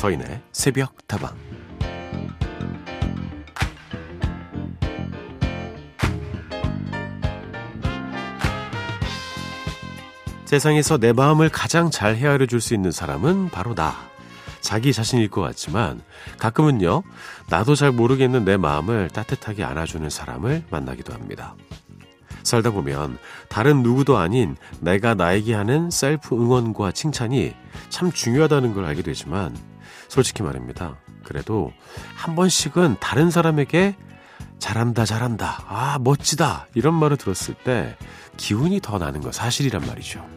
서인의 새벽 다방 세상에서 내 마음을 가장 잘 헤아려 줄 수 있는 사람은 바로 나. 자기 자신일 것 같지만 가끔은요, 나도 잘 모르겠는 내 마음을 따뜻하게 안아주는 사람을 만나기도 합니다. 살다 보면 다른 누구도 아닌 내가 나에게 하는 셀프 응원과 칭찬이 참 중요하다는 걸 알게 되지만 솔직히 말입니다. 그래도 한 번씩은 다른 사람에게 잘한다, 잘한다, 아, 멋지다, 이런 말을 들었을 때 기운이 더 나는 건 사실이란 말이죠.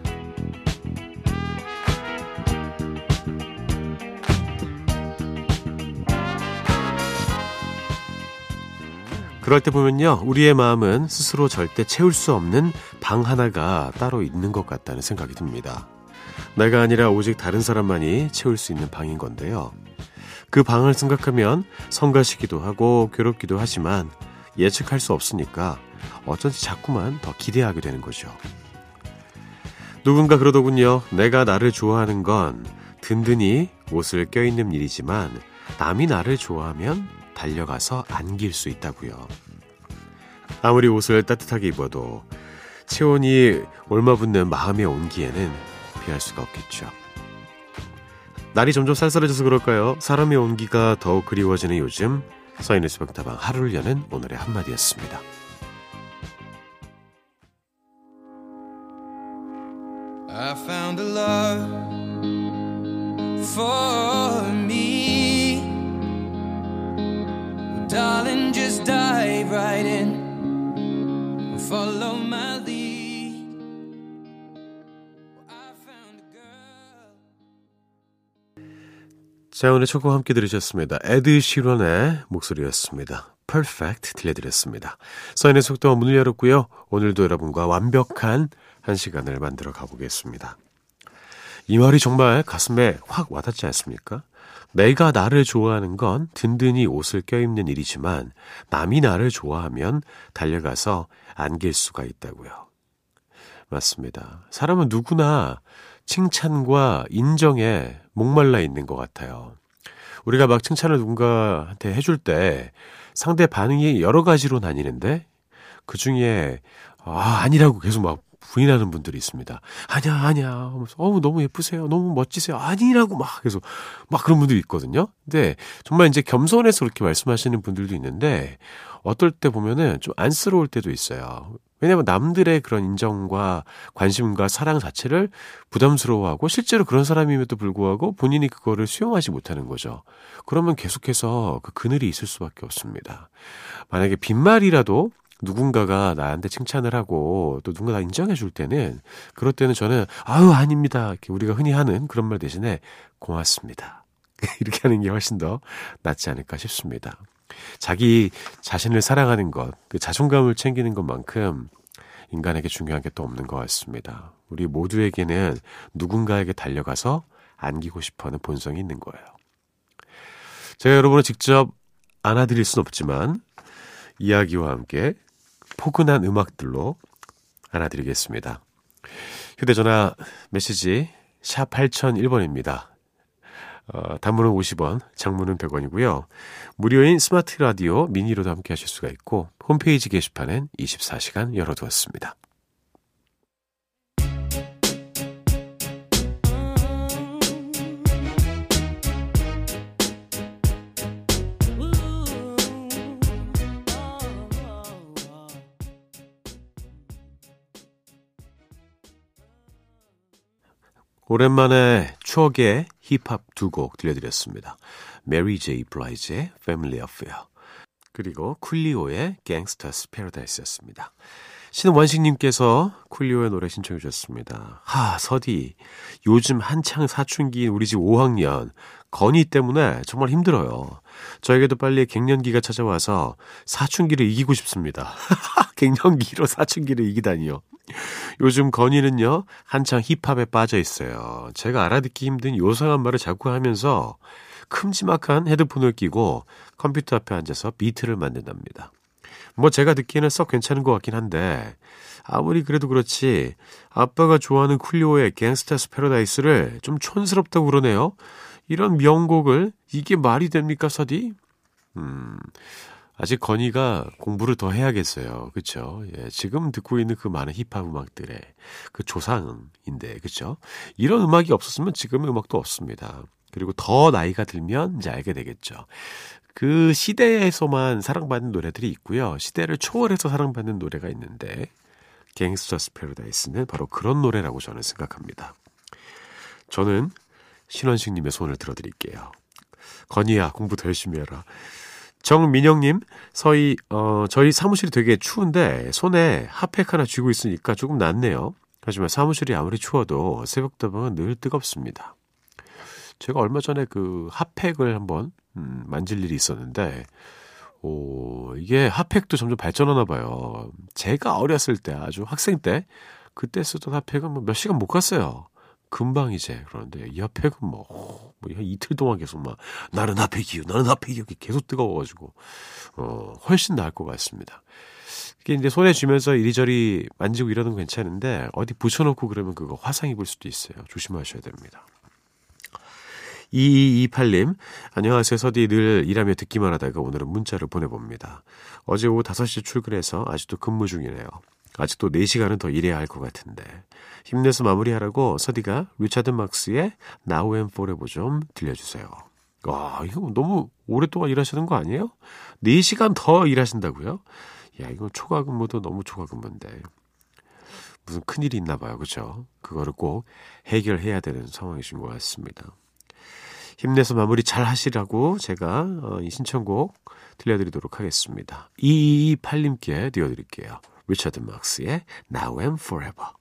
그럴 때 보면요, 우리의 마음은 스스로 절대 채울 수 없는 방 하나가 따로 있는 것 같다는 생각이 듭니다. 내가 아니라 오직 다른 사람만이 채울 수 있는 방인 건데요. 그 방을 생각하면 성가시기도 하고 괴롭기도 하지만 예측할 수 없으니까 어쩐지 자꾸만 더 기대하게 되는 거죠. 누군가 그러더군요. 내가 나를 좋아하는 건 든든히 옷을 껴있는 일이지만 남이 나를 좋아하면 달려가서 안길 수 있다고요. 아무리 옷을 따뜻하게 입어도 체온이 얼마 붙는 마음의 온기에는 피할 수가 없겠죠. 날이 점점 쌀쌀해져서 그럴까요? 사람의 온기가 더욱 그리워지는 요즘 서인의 수박다방 하루를 여는 오늘의 한마디였습니다. 자, 오늘 첫 곡 함께 들으셨습니다. 에드 시런의 목소리였습니다. Perfect 들려드렸습니다. 서인의 속도와 문을 열었고요. 오늘도 여러분과 완벽한 한 시간을 만들어 가보겠습니다. 이 말이 정말 가슴에 확 와닿지 않습니까? 내가 나를 좋아하는 건 든든히 옷을 껴입는 일이지만 남이 나를 좋아하면 달려가서 안길 수가 있다고요. 맞습니다. 사람은 누구나 칭찬과 인정에 목말라 있는 것 같아요. 우리가 막 칭찬을 누군가한테 해줄 때 상대 반응이 여러 가지로 나뉘는데 그 중에 아, 아니라고 계속 막 부인하는 분들이 있습니다. 아니야, 아니야. 어우, 너무 예쁘세요. 너무 멋지세요. 아니라고 막 계속 막 그런 분들이 있거든요. 근데 정말 이제 겸손해서 그렇게 말씀하시는 분들도 있는데 어떨 때 보면은 좀 안쓰러울 때도 있어요. 왜냐하면 남들의 그런 인정과 관심과 사랑 자체를 부담스러워하고 실제로 그런 사람임에도 불구하고 본인이 그거를 수용하지 못하는 거죠. 그러면 계속해서 그 그늘이 있을 수밖에 없습니다. 만약에 빈말이라도 누군가가 나한테 칭찬을 하고 또 누군가 나 인정해 줄 때는 그럴 때는 저는 아유 아닙니다 이렇게 우리가 흔히 하는 그런 말 대신에 고맙습니다 이렇게 하는 게 훨씬 더 낫지 않을까 싶습니다. 자기 자신을 사랑하는 것, 그 자존감을 챙기는 것만큼 인간에게 중요한 게 또 없는 것 같습니다. 우리 모두에게는 누군가에게 달려가서 안기고 싶어 하는 본성이 있는 거예요. 제가 여러분을 직접 안아드릴 순 없지만 이야기와 함께 포근한 음악들로 안아드리겠습니다. 휴대전화 메시지 샵 8001번입니다. 어, 단문은 50원, 장문은 100원이고요. 무료인 스마트 라디오 미니로도 함께 하실 수가 있고 홈페이지 게시판엔 24시간 열어두었습니다. 오랜만에 추억의 힙합 두 곡 들려드렸습니다. 메리 제이 블라이즈의 Family Affair 그리고 쿨리오의 Gangsta's Paradise였습니다. 신원식님께서 쿨리오의 노래 신청해 주셨습니다. 하, 서디. 요즘 한창 사춘기인 우리 집 5학년 건이 때문에 정말 힘들어요. 저에게도 빨리 갱년기가 찾아와서 사춘기를 이기고 싶습니다. 갱년기로 사춘기를 이기다니요. 요즘 건이는요, 한창 힙합에 빠져 있어요. 제가 알아듣기 힘든 요상한 말을 자꾸 하면서 큼지막한 헤드폰을 끼고 컴퓨터 앞에 앉아서 비트를 만든답니다. 뭐 제가 듣기에는 썩 괜찮은 것 같긴 한데 아무리 그래도 그렇지 아빠가 좋아하는 쿨리오의 갱스타스 패러다이스를 좀 촌스럽다고 그러네요. 이런 명곡을 이게 말이 됩니까, 서디? 음, 아직 건이가 공부를 더 해야겠어요. 그쵸? 예, 지금 듣고 있는 그 많은 힙합 음악들의 그 조상인데, 그쵸? 이런 음악이 없었으면 지금의 음악도 없습니다. 그리고 더 나이가 들면 이제 알게 되겠죠. 그 시대에서만 사랑받는 노래들이 있고요. 시대를 초월해서 사랑받는 노래가 있는데, 갱스터스 패러다이스는 바로 그런 노래라고 저는 생각합니다. 저는 신원식님의 손을 들어드릴게요. 건이야, 공부 더 열심히 해라. 정민영님, 저희, 어, 저희 사무실이 되게 추운데 손에 핫팩 하나 쥐고 있으니까 조금 낫네요. 하지만 사무실이 아무리 추워도 새벽다방은 늘 뜨겁습니다. 제가 얼마 전에 그 핫팩을 한번 음, 만질 일이 있었는데, 오, 이게 핫팩도 점점 발전하나 봐요. 제가 어렸을 때, 아주 학생 때, 그때 쓰던 핫팩은 뭐 몇 시간 못 갔어요. 금방 이제 그런데 이 핫팩은 뭐, 뭐 한 이틀 동안 계속 막 나는 핫팩이요, 나는 핫팩이요, 계속 뜨거워가지고 어 훨씬 나을 것 같습니다. 이게 이제 손에 쥐면서 이리저리 만지고 이러는 건 괜찮은데 어디 붙여놓고 그러면 그거 화상 입을 수도 있어요. 조심하셔야 됩니다. 2228님, 안녕하세요. 서디 늘 일하며 듣기만 하다가 오늘은 문자를 보내봅니다. 어제 오후 5시 출근해서 아직도 근무 중이네요. 아직도 4시간은 더 일해야 할 것 같은데. 힘내서 마무리하라고 서디가 리차드 막스의 Now and Forever 좀 들려주세요. 와, 이거 너무 오랫동안 일하시는 거 아니에요? 4시간 더 일하신다고요? 야, 이거 초과 근무도 너무 초과 근무인데. 무슨 큰일이 있나 봐요. 그죠? 그거를 꼭 해결해야 되는 상황이신 것 같습니다. 힘내서 마무리 잘 하시라고 제가 어, 이 신청곡 들려드리도록 하겠습니다. 2228님께 띄워드릴게요. 리차드 막스의 Now and Forever.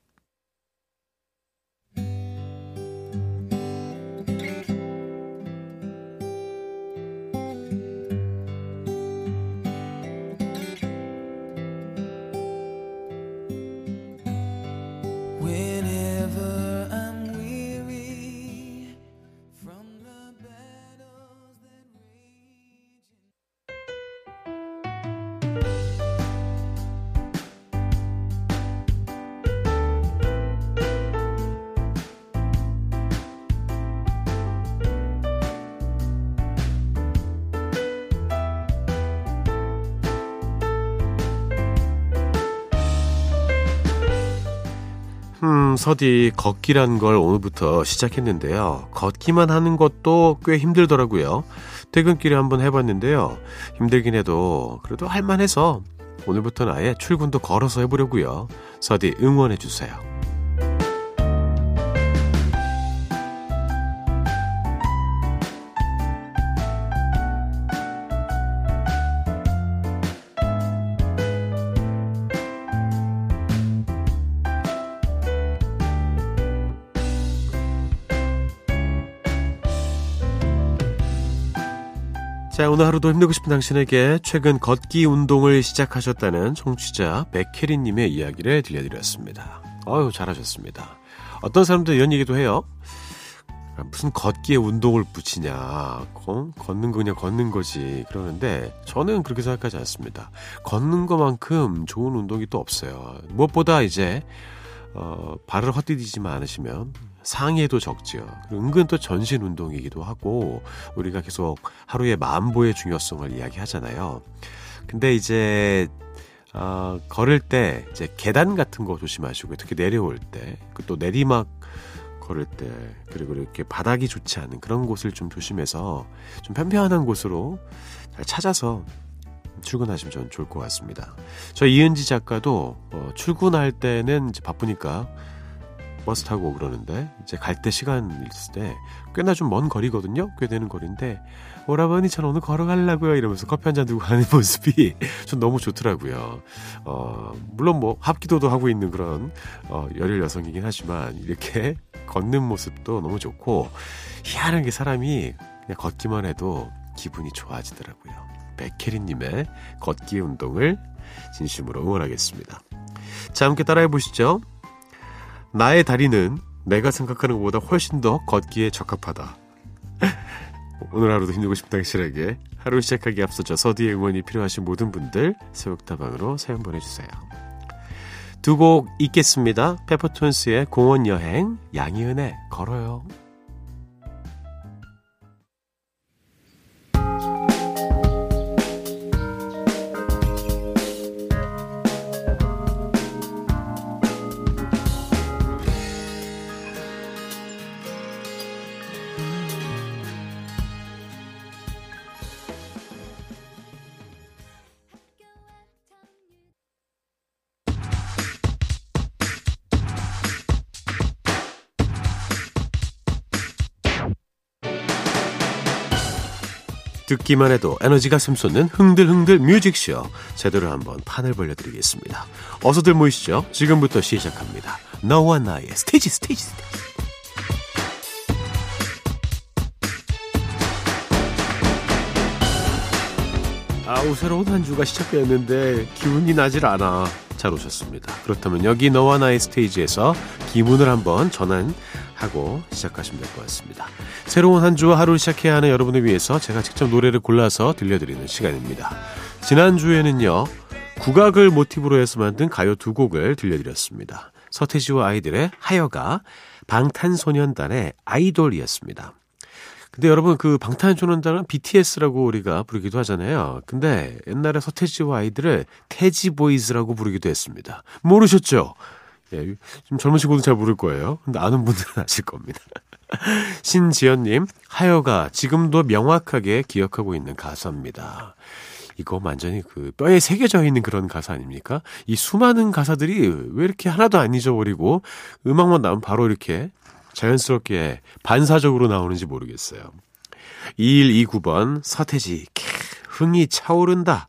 서디 걷기란 걸 오늘부터 시작했는데요. 걷기만 하는 것도 꽤 힘들더라고요. 퇴근길에 한번 해봤는데요. 힘들긴 해도 그래도 할만해서 오늘부터는 아예 출근도 걸어서 해보려고요. 서디 응원해주세요. 자, 오늘 하루도 힘내고 싶은 당신에게 최근 걷기 운동을 시작하셨다는 청취자 백혜리님의 이야기를 들려드렸습니다. 어유 잘하셨습니다. 어떤 사람들 이런 얘기도 해요. 아, 무슨 걷기에 운동을 붙이냐. 어? 걷는 거 그냥 걷는 거지. 그러는데 저는 그렇게 생각하지 않습니다. 걷는 것만큼 좋은 운동이 또 없어요. 무엇보다 이제 어, 발을 헛디디지만 않으시면 상해도 적지요. 은근 또 전신 운동이기도 하고 우리가 계속 하루의 만보의 중요성을 이야기하잖아요. 근데 이제 어, 걸을 때 이제 계단 같은 거 조심하시고 특히 내려올 때 또 내리막 걸을 때 그리고 이렇게 바닥이 좋지 않은 그런 곳을 좀 조심해서 좀 편편한 곳으로 잘 찾아서 출근하시면 저는 좋을 것 같습니다. 저 이은지 작가도 어, 출근할 때는 이제 바쁘니까 버스 타고 그러는데 이제 갈 때 시간 있을 때 꽤나 좀 먼 거리거든요. 꽤 되는 거리인데 오라버니 전 오늘 걸어가려고요 이러면서 커피 한 잔 들고 가는 모습이 전 너무 좋더라고요. 어, 물론 뭐 합기도도 하고 있는 그런 어, 열혈 여성이긴 하지만 이렇게 걷는 모습도 너무 좋고 희한한 게 사람이 그냥 걷기만 해도 기분이 좋아지더라고요. 백혜리님의 걷기 운동을 진심으로 응원하겠습니다. 자, 함께 따라해 보시죠. 나의 다리는 내가 생각하는 것보다 훨씬 더 걷기에 적합하다. 오늘 하루도 힘들고 싶은 당신에게 하루 시작하기 앞서 저 서디의 응원이 필요하신 모든 분들 새벽다방으로 사연 보내주세요. 두 곡 있겠습니다. 페퍼톤스의 공원 여행, 양희은의 걸어요. 듣기만 해도 에너지가 샘솟는 흥들흥들 뮤직쇼 제대로 한번 판을 벌려드리겠습니다. 어서들 모이시죠. 지금부터 시작합니다. 너와 나의 스테이지 스테이지 스테이지 아우 새로운 한 주가 시작되었는데 기운이 나질 않아. 잘 오셨습니다. 그렇다면 여기 너와 나의 스테이지에서 기분을 한번 전환 하고 시작하시면 될 것 같습니다. 새로운 한 주와 하루를 시작해야 하는 여러분을 위해서 제가 직접 노래를 골라서 들려드리는 시간입니다. 지난주에는요, 국악을 모티브로 해서 만든 가요 두 곡을 들려드렸습니다. 서태지와 아이들의 하여가 방탄소년단의 아이돌이었습니다. 근데 여러분 그 방탄소년단은 BTS라고 우리가 부르기도 하잖아요. 근데 옛날에 서태지와 아이들을 태지보이즈라고 부르기도 했습니다. 모르셨죠? 예, 좀 젊은 친구도 잘 모를 거예요. 근데 아는 분들은 아실 겁니다. 신지연님, 하여가 지금도 명확하게 기억하고 있는 가사입니다. 이거 완전히 그 뼈에 새겨져 있는 그런 가사 아닙니까? 이 수많은 가사들이 왜 이렇게 하나도 안 잊어버리고 음악만 나오면 바로 이렇게 자연스럽게 반사적으로 나오는지 모르겠어요. 2129번 서태지 흥이 차오른다.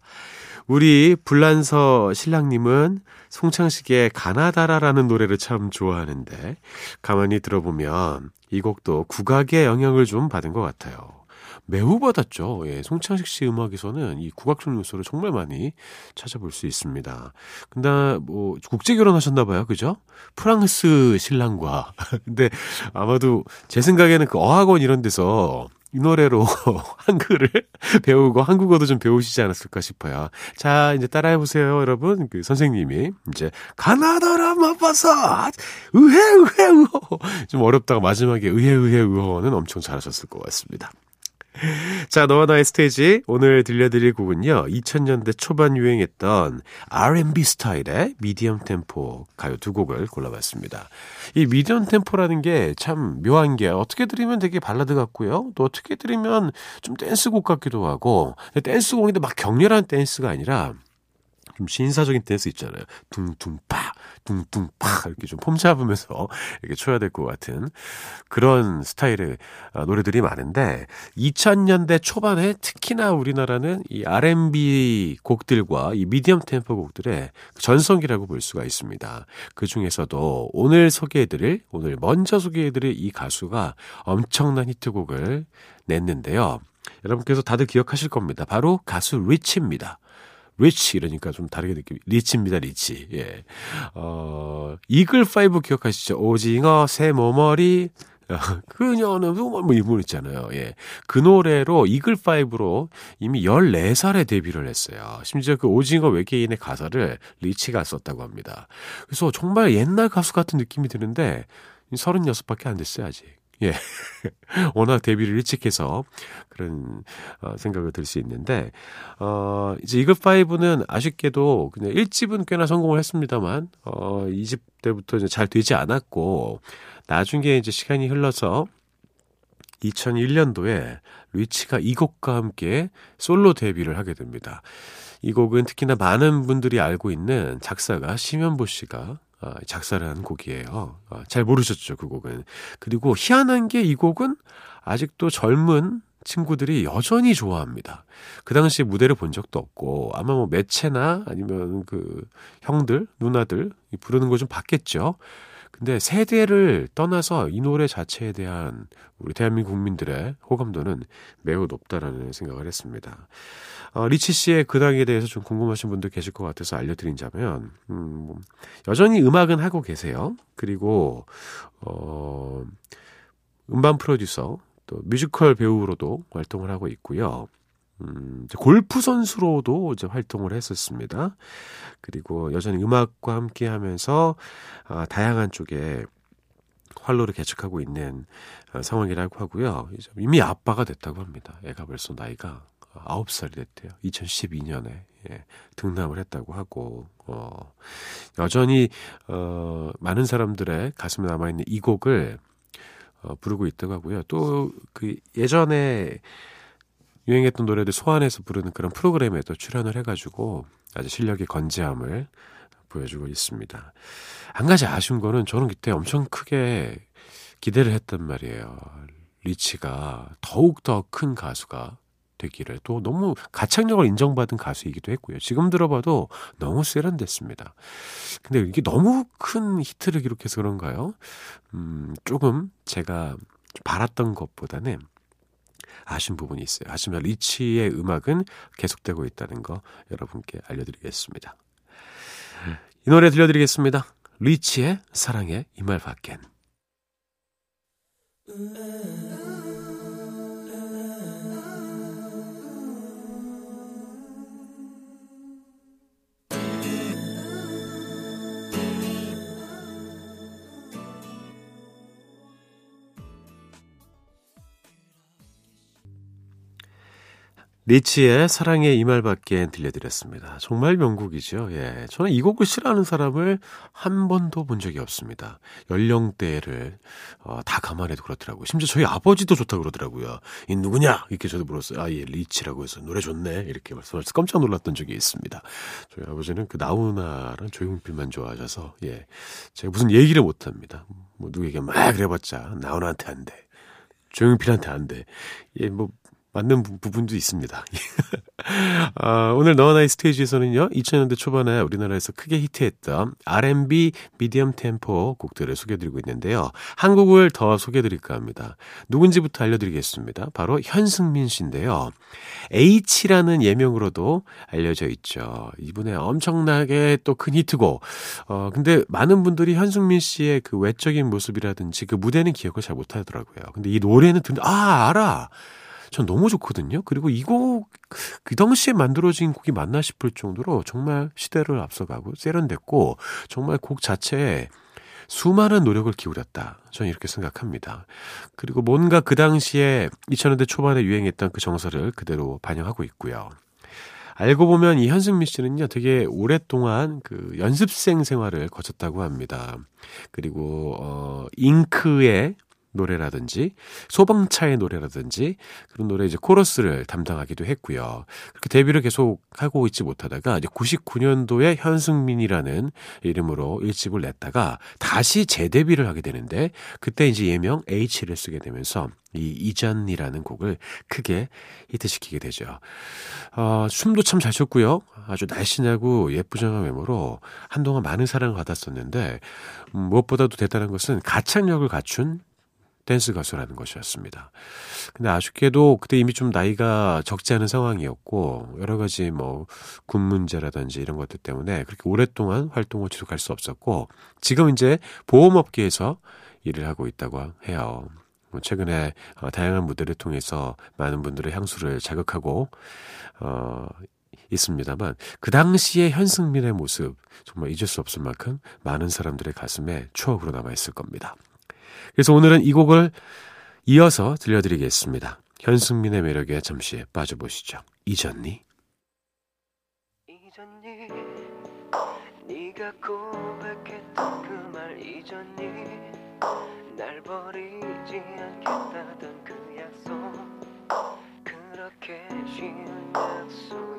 우리 불란서 신랑님은 송창식의 가나다라라는 노래를 참 좋아하는데 가만히 들어보면 이 곡도 국악의 영향을 좀 받은 것 같아요. 매우 받았죠. 예, 송창식 씨 음악에서는 이 국악적 요소를 정말 많이 찾아볼 수 있습니다. 근데 뭐 국제 결혼하셨나 봐요. 그죠? 프랑스 신랑과. 근데 아마도 제 생각에는 그 어학원 이런 데서 이 노래로 한글을 배우고 한국어도 좀 배우시지 않았을까 싶어요. 자, 이제 따라해보세요, 여러분. 그 선생님이 이제 가나다라 마파사 의해 의해 의호 좀 어렵다가 마지막에 의해 의해 의호는 엄청 잘하셨을 것 같습니다. 자, 너와 나의 스테이지. 오늘 들려드릴 곡은요, 2000년대 초반 유행했던 R&B 스타일의 미디엄 템포 가요 두 곡을 골라봤습니다. 이 미디엄 템포라는 게 참 묘한 게 어떻게 들으면 되게 발라드 같고요. 또 어떻게 들으면 좀 댄스곡 같기도 하고, 댄스곡인데 막 격렬한 댄스가 아니라 좀 신사적인 댄스 있잖아요. 둥둥파, 둥둥파 이렇게 좀 폼 잡으면서 이렇게 쳐야 될 것 같은 그런 스타일의 아, 노래들이 많은데 2000년대 초반에 특히나 우리나라는 이 R&B 곡들과 이 미디엄 템포 곡들의 전성기라고 볼 수가 있습니다. 그 중에서도 오늘 소개해드릴 오늘 먼저 소개해드릴 이 가수가 엄청난 히트곡을 냈는데요. 여러분께서 다들 기억하실 겁니다. 바로 가수 리치입니다. 리치 이러니까 좀 다르게 느낌. 리치입니다, 리치. 예. 어, 이글 5 기억하시죠? 오징어, 세모머리, 그녀는 뭐 이분 있잖아요. 예. 그 노래로 이글 5로 이미 14살에 데뷔를 했어요. 심지어 그 오징어 외계인의 가사를 리치가 썼다고 합니다. 그래서 정말 옛날 가수 같은 느낌이 드는데 36밖에 안 됐어요, 아직. 예. 워낙 데뷔를 일찍 해서 그런 어, 생각을 들 수 있는데, 어, 이제 이글5는 아쉽게도 그냥 1집은 꽤나 성공을 했습니다만, 어, 2집 때부터 이제 잘 되지 않았고, 나중에 이제 시간이 흘러서 2001년도에 리치가 이 곡과 함께 솔로 데뷔를 하게 됩니다. 이 곡은 특히나 많은 분들이 알고 있는 작사가 심현보 씨가 어, 작사를 한 곡이에요. 어, 잘 모르셨죠, 그 곡은. 그리고 희한한 게 이 곡은 아직도 젊은 친구들이 여전히 좋아합니다. 그 당시에 무대를 본 적도 없고 아마 뭐 매체나 아니면 그 형들, 누나들 부르는 거 좀 봤겠죠. 근데 세대를 떠나서 이 노래 자체에 대한 우리 대한민국 국민들의 호감도는 매우 높다라는 생각을 했습니다. 어, 리치 씨의 근황에 대해서 좀 궁금하신 분들 계실 것 같아서 알려드린자면, 음, 뭐, 여전히 음악은 하고 계세요. 그리고, 어, 음반 프로듀서, 또 뮤지컬 배우로도 활동을 하고 있고요. 음, 골프 선수로도 이제 활동을 했었습니다. 그리고 여전히 음악과 함께 하면서 아, 다양한 쪽에 활로를 개척하고 있는 어, 상황이라고 하고요. 이미 아빠가 됐다고 합니다. 애가 벌써 나이가 9살이 됐대요. 2012년에 예, 등남을 했다고 하고 어, 여전히 어, 많은 사람들의 가슴에 남아 있는 이 곡을 어, 부르고 있다고 하고요. 또 그 예전에 유행했던 노래들 소환해서 부르는 그런 프로그램에도 출연을 해가지고 아주 실력의 건재함을 보여주고 있습니다. 한 가지 아쉬운 거는 저는 그때 엄청 크게 기대를 했단 말이에요. 리치가 더욱더 큰 가수가 되기를 또 너무 가창력을 인정받은 가수이기도 했고요. 지금 들어봐도 너무 세련됐습니다. 근데 이게 너무 큰 히트를 기록해서 그런가요? 음, 조금 제가 바랐던 것보다는 아쉬운 부분이 있어요. 하지만 리치의 음악은 계속되고 있다는 거 여러분께 알려드리겠습니다. 이 노래 들려드리겠습니다. 리치의 사랑의 이말 밖엔. 리치의 사랑의 이 말밖에 들려드렸습니다. 정말 명곡이죠. 예. 저는 이 곡을 싫어하는 사람을 한 번도 본 적이 없습니다. 연령대를 어, 다 감안해도 그렇더라고요. 심지어 저희 아버지도 좋다 그러더라고요. 이 누구냐? 이렇게 저도 물었어요. 아, 예, 리치라고 해서 노래 좋네. 이렇게 말씀하셔서 깜짝 놀랐던 적이 있습니다. 저희 아버지는 그 나훈아랑 조용필만 좋아하셔서 예. 제가 무슨 얘기를 못 합니다. 뭐 누구에게 막 그래봤자 나훈아한테 안 돼. 조용필한테 안 돼. 예, 뭐 맞는 부, 분도 있습니다. 아, 오늘 너와 나의 스테이지에서는요, 2000년대 초반에 우리나라에서 크게 히트했던 R&B 미디엄 템포 곡들을 소개해드리고 있는데요. 한 곡을 더 소개해드릴까 합니다. 누군지부터 알려드리겠습니다. 바로 현승민 씨인데요. H라는 예명으로도 알려져 있죠. 이분의 엄청나게 또 큰 히트곡. 어, 근데 많은 분들이 현승민 씨의 그 외적인 모습이라든지 그 무대는 기억을 잘 못하더라고요. 근데 이 노래는 듣는, 아, 알아! 전 너무 좋거든요. 그리고 이 곡, 그 당시에 만들어진 곡이 맞나 싶을 정도로 정말 시대를 앞서가고 세련됐고, 정말 곡 자체에 수많은 노력을 기울였다. 저는 이렇게 생각합니다. 그리고 뭔가 그 당시에 2000년대 초반에 유행했던 그 정서를 그대로 반영하고 있고요. 알고 보면 이 현승민 씨는요, 되게 오랫동안 그 연습생 생활을 거쳤다고 합니다. 그리고, 어, 잉크의 노래라든지 소방차의 노래라든지 그런 노래 이제 코러스를 담당하기도 했고요. 그렇게 데뷔를 계속 하고 있지 못하다가 이제 99년도에 현승민이라는 이름으로 1집을 냈다가 다시 재데뷔를 하게 되는데 그때 이제 예명 H를 쓰게 되면서 이 이전이라는 곡을 크게 히트시키게 되죠. 어, 춤도 참 잘 췄고요. 아주 날씬하고 예쁘장한 외모로 한동안 많은 사랑을 받았었는데 음, 무엇보다도 대단한 것은 가창력을 갖춘 댄스 가수라는 것이었습니다. 근데 아쉽게도 그때 이미 좀 나이가 적지 않은 상황이었고 여러 가지 뭐 군 문제라든지 이런 것들 때문에 그렇게 오랫동안 활동을 지속할 수 없었고 지금 이제 보험업계에서 일을 하고 있다고 해요. 뭐 최근에 어, 다양한 무대를 통해서 많은 분들의 향수를 자극하고 어 있습니다만 그 당시의 현승민의 모습 정말 잊을 수 없을 만큼 많은 사람들의 가슴에 추억으로 남아 있을 겁니다. 그래서 오늘은 이 곡을 이어서 들려드리겠습니다. 현승민의 매력에 잠시 빠져보시죠. 잊었니? 잊었니? 네가 고백했던 그 말 잊었니? 날 버리지 않겠다던 그 약속 그렇게 쉬운 약속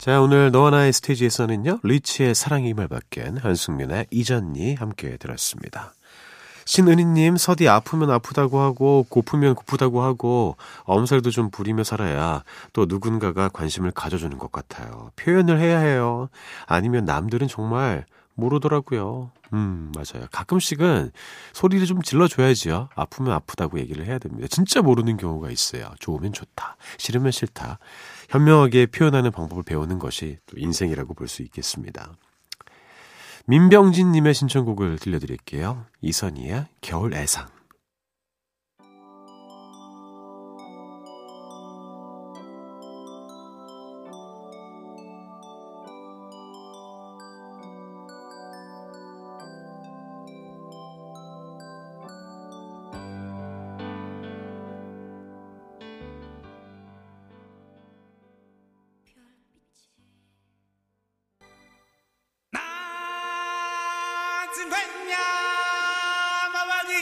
자, 오늘 너와 나의 스테이지에서는요, 리치의 사랑이 말밖엔 한승민의 이전니 함께 들었습니다. 신은희님, 서디 아프면 아프다고 하고, 고프면 고프다고 하고, 엄살도 좀 부리며 살아야 또 누군가가 관심을 가져주는 것 같아요. 표현을 해야 해요. 아니면 남들은 정말 모르더라고요. 음, 맞아요. 가끔씩은 소리를 좀 질러줘야지요. 아프면 아프다고 얘기를 해야 됩니다. 진짜 모르는 경우가 있어요. 좋으면 좋다. 싫으면 싫다. 현명하게 표현하는 방법을 배우는 것이 또 인생이라고 볼 수 있겠습니다. 민병진님의 신청곡을 들려드릴게요. 이선희의 겨울 애상. Cigüeña, babadi,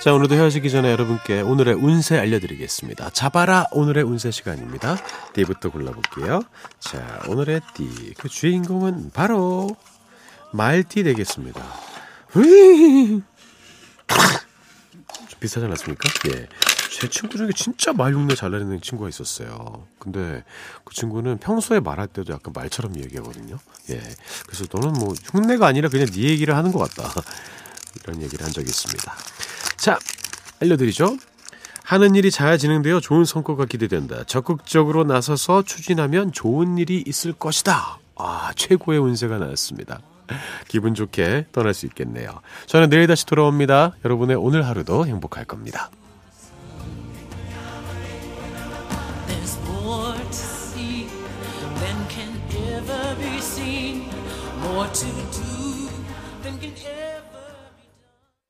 자, 오늘도 헤어지기 전에 여러분께 오늘의 운세 알려드리겠습니다. 자바라 오늘의 운세 시간입니다. 띠부터 골라볼게요. 자, 오늘의 띠그 주인공은 바로 말띠 되겠습니다. 좀 비슷하지 않았습니까? 예. 제 친구 중에 진짜 말 흉내 잘 내는 친구가 있었어요. 근데 그 친구는 평소에 말할 때도 약간 말처럼 얘기하거든요. 예. 그래서 너는 뭐 흉내가 아니라 그냥 네 얘기를 하는 것 같다. 이런 얘기를 한 적이 있습니다. 자, 알려드리죠. 하는 일이 잘 진행되어 좋은 성과가 기대된다. 적극적으로 나서서 추진하면 좋은 일이 있을 것이다. 아, 최고의 운세가 나왔습니다. 기분 좋게 떠날 수 있겠네요. 저는 내일 다시 돌아옵니다. 여러분의 오늘 하루도 행복할 겁니다. what to do.